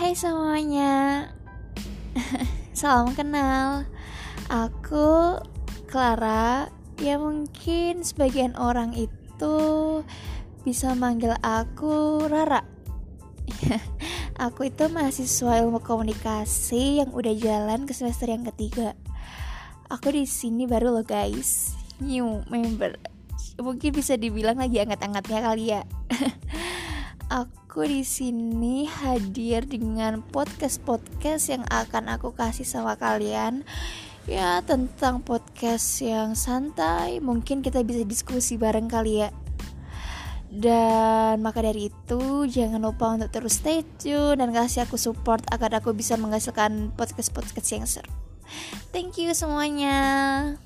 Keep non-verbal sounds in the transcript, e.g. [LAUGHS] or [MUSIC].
Hai semuanya. [LAUGHS] Salam kenal. Aku Clara. Ya mungkin sebagian orang itu Bisa manggil aku Rara. [LAUGHS] Aku itu mahasiswa ilmu komunikasi Yang udah jalan ke semester yang ketiga. Aku di sini baru loh guys. New member. Mungkin bisa dibilang lagi angkat-angkatnya kali ya [LAUGHS] aku di sini hadir dengan podcast-podcast yang akan aku kasih sama kalian. Ya tentang podcast yang santai mungkin kita bisa diskusi bareng kali ya. Dan maka dari itu jangan lupa untuk terus stay tune dan kasih aku support agar aku bisa menghasilkan podcast-podcast yang seru. Thank you semuanya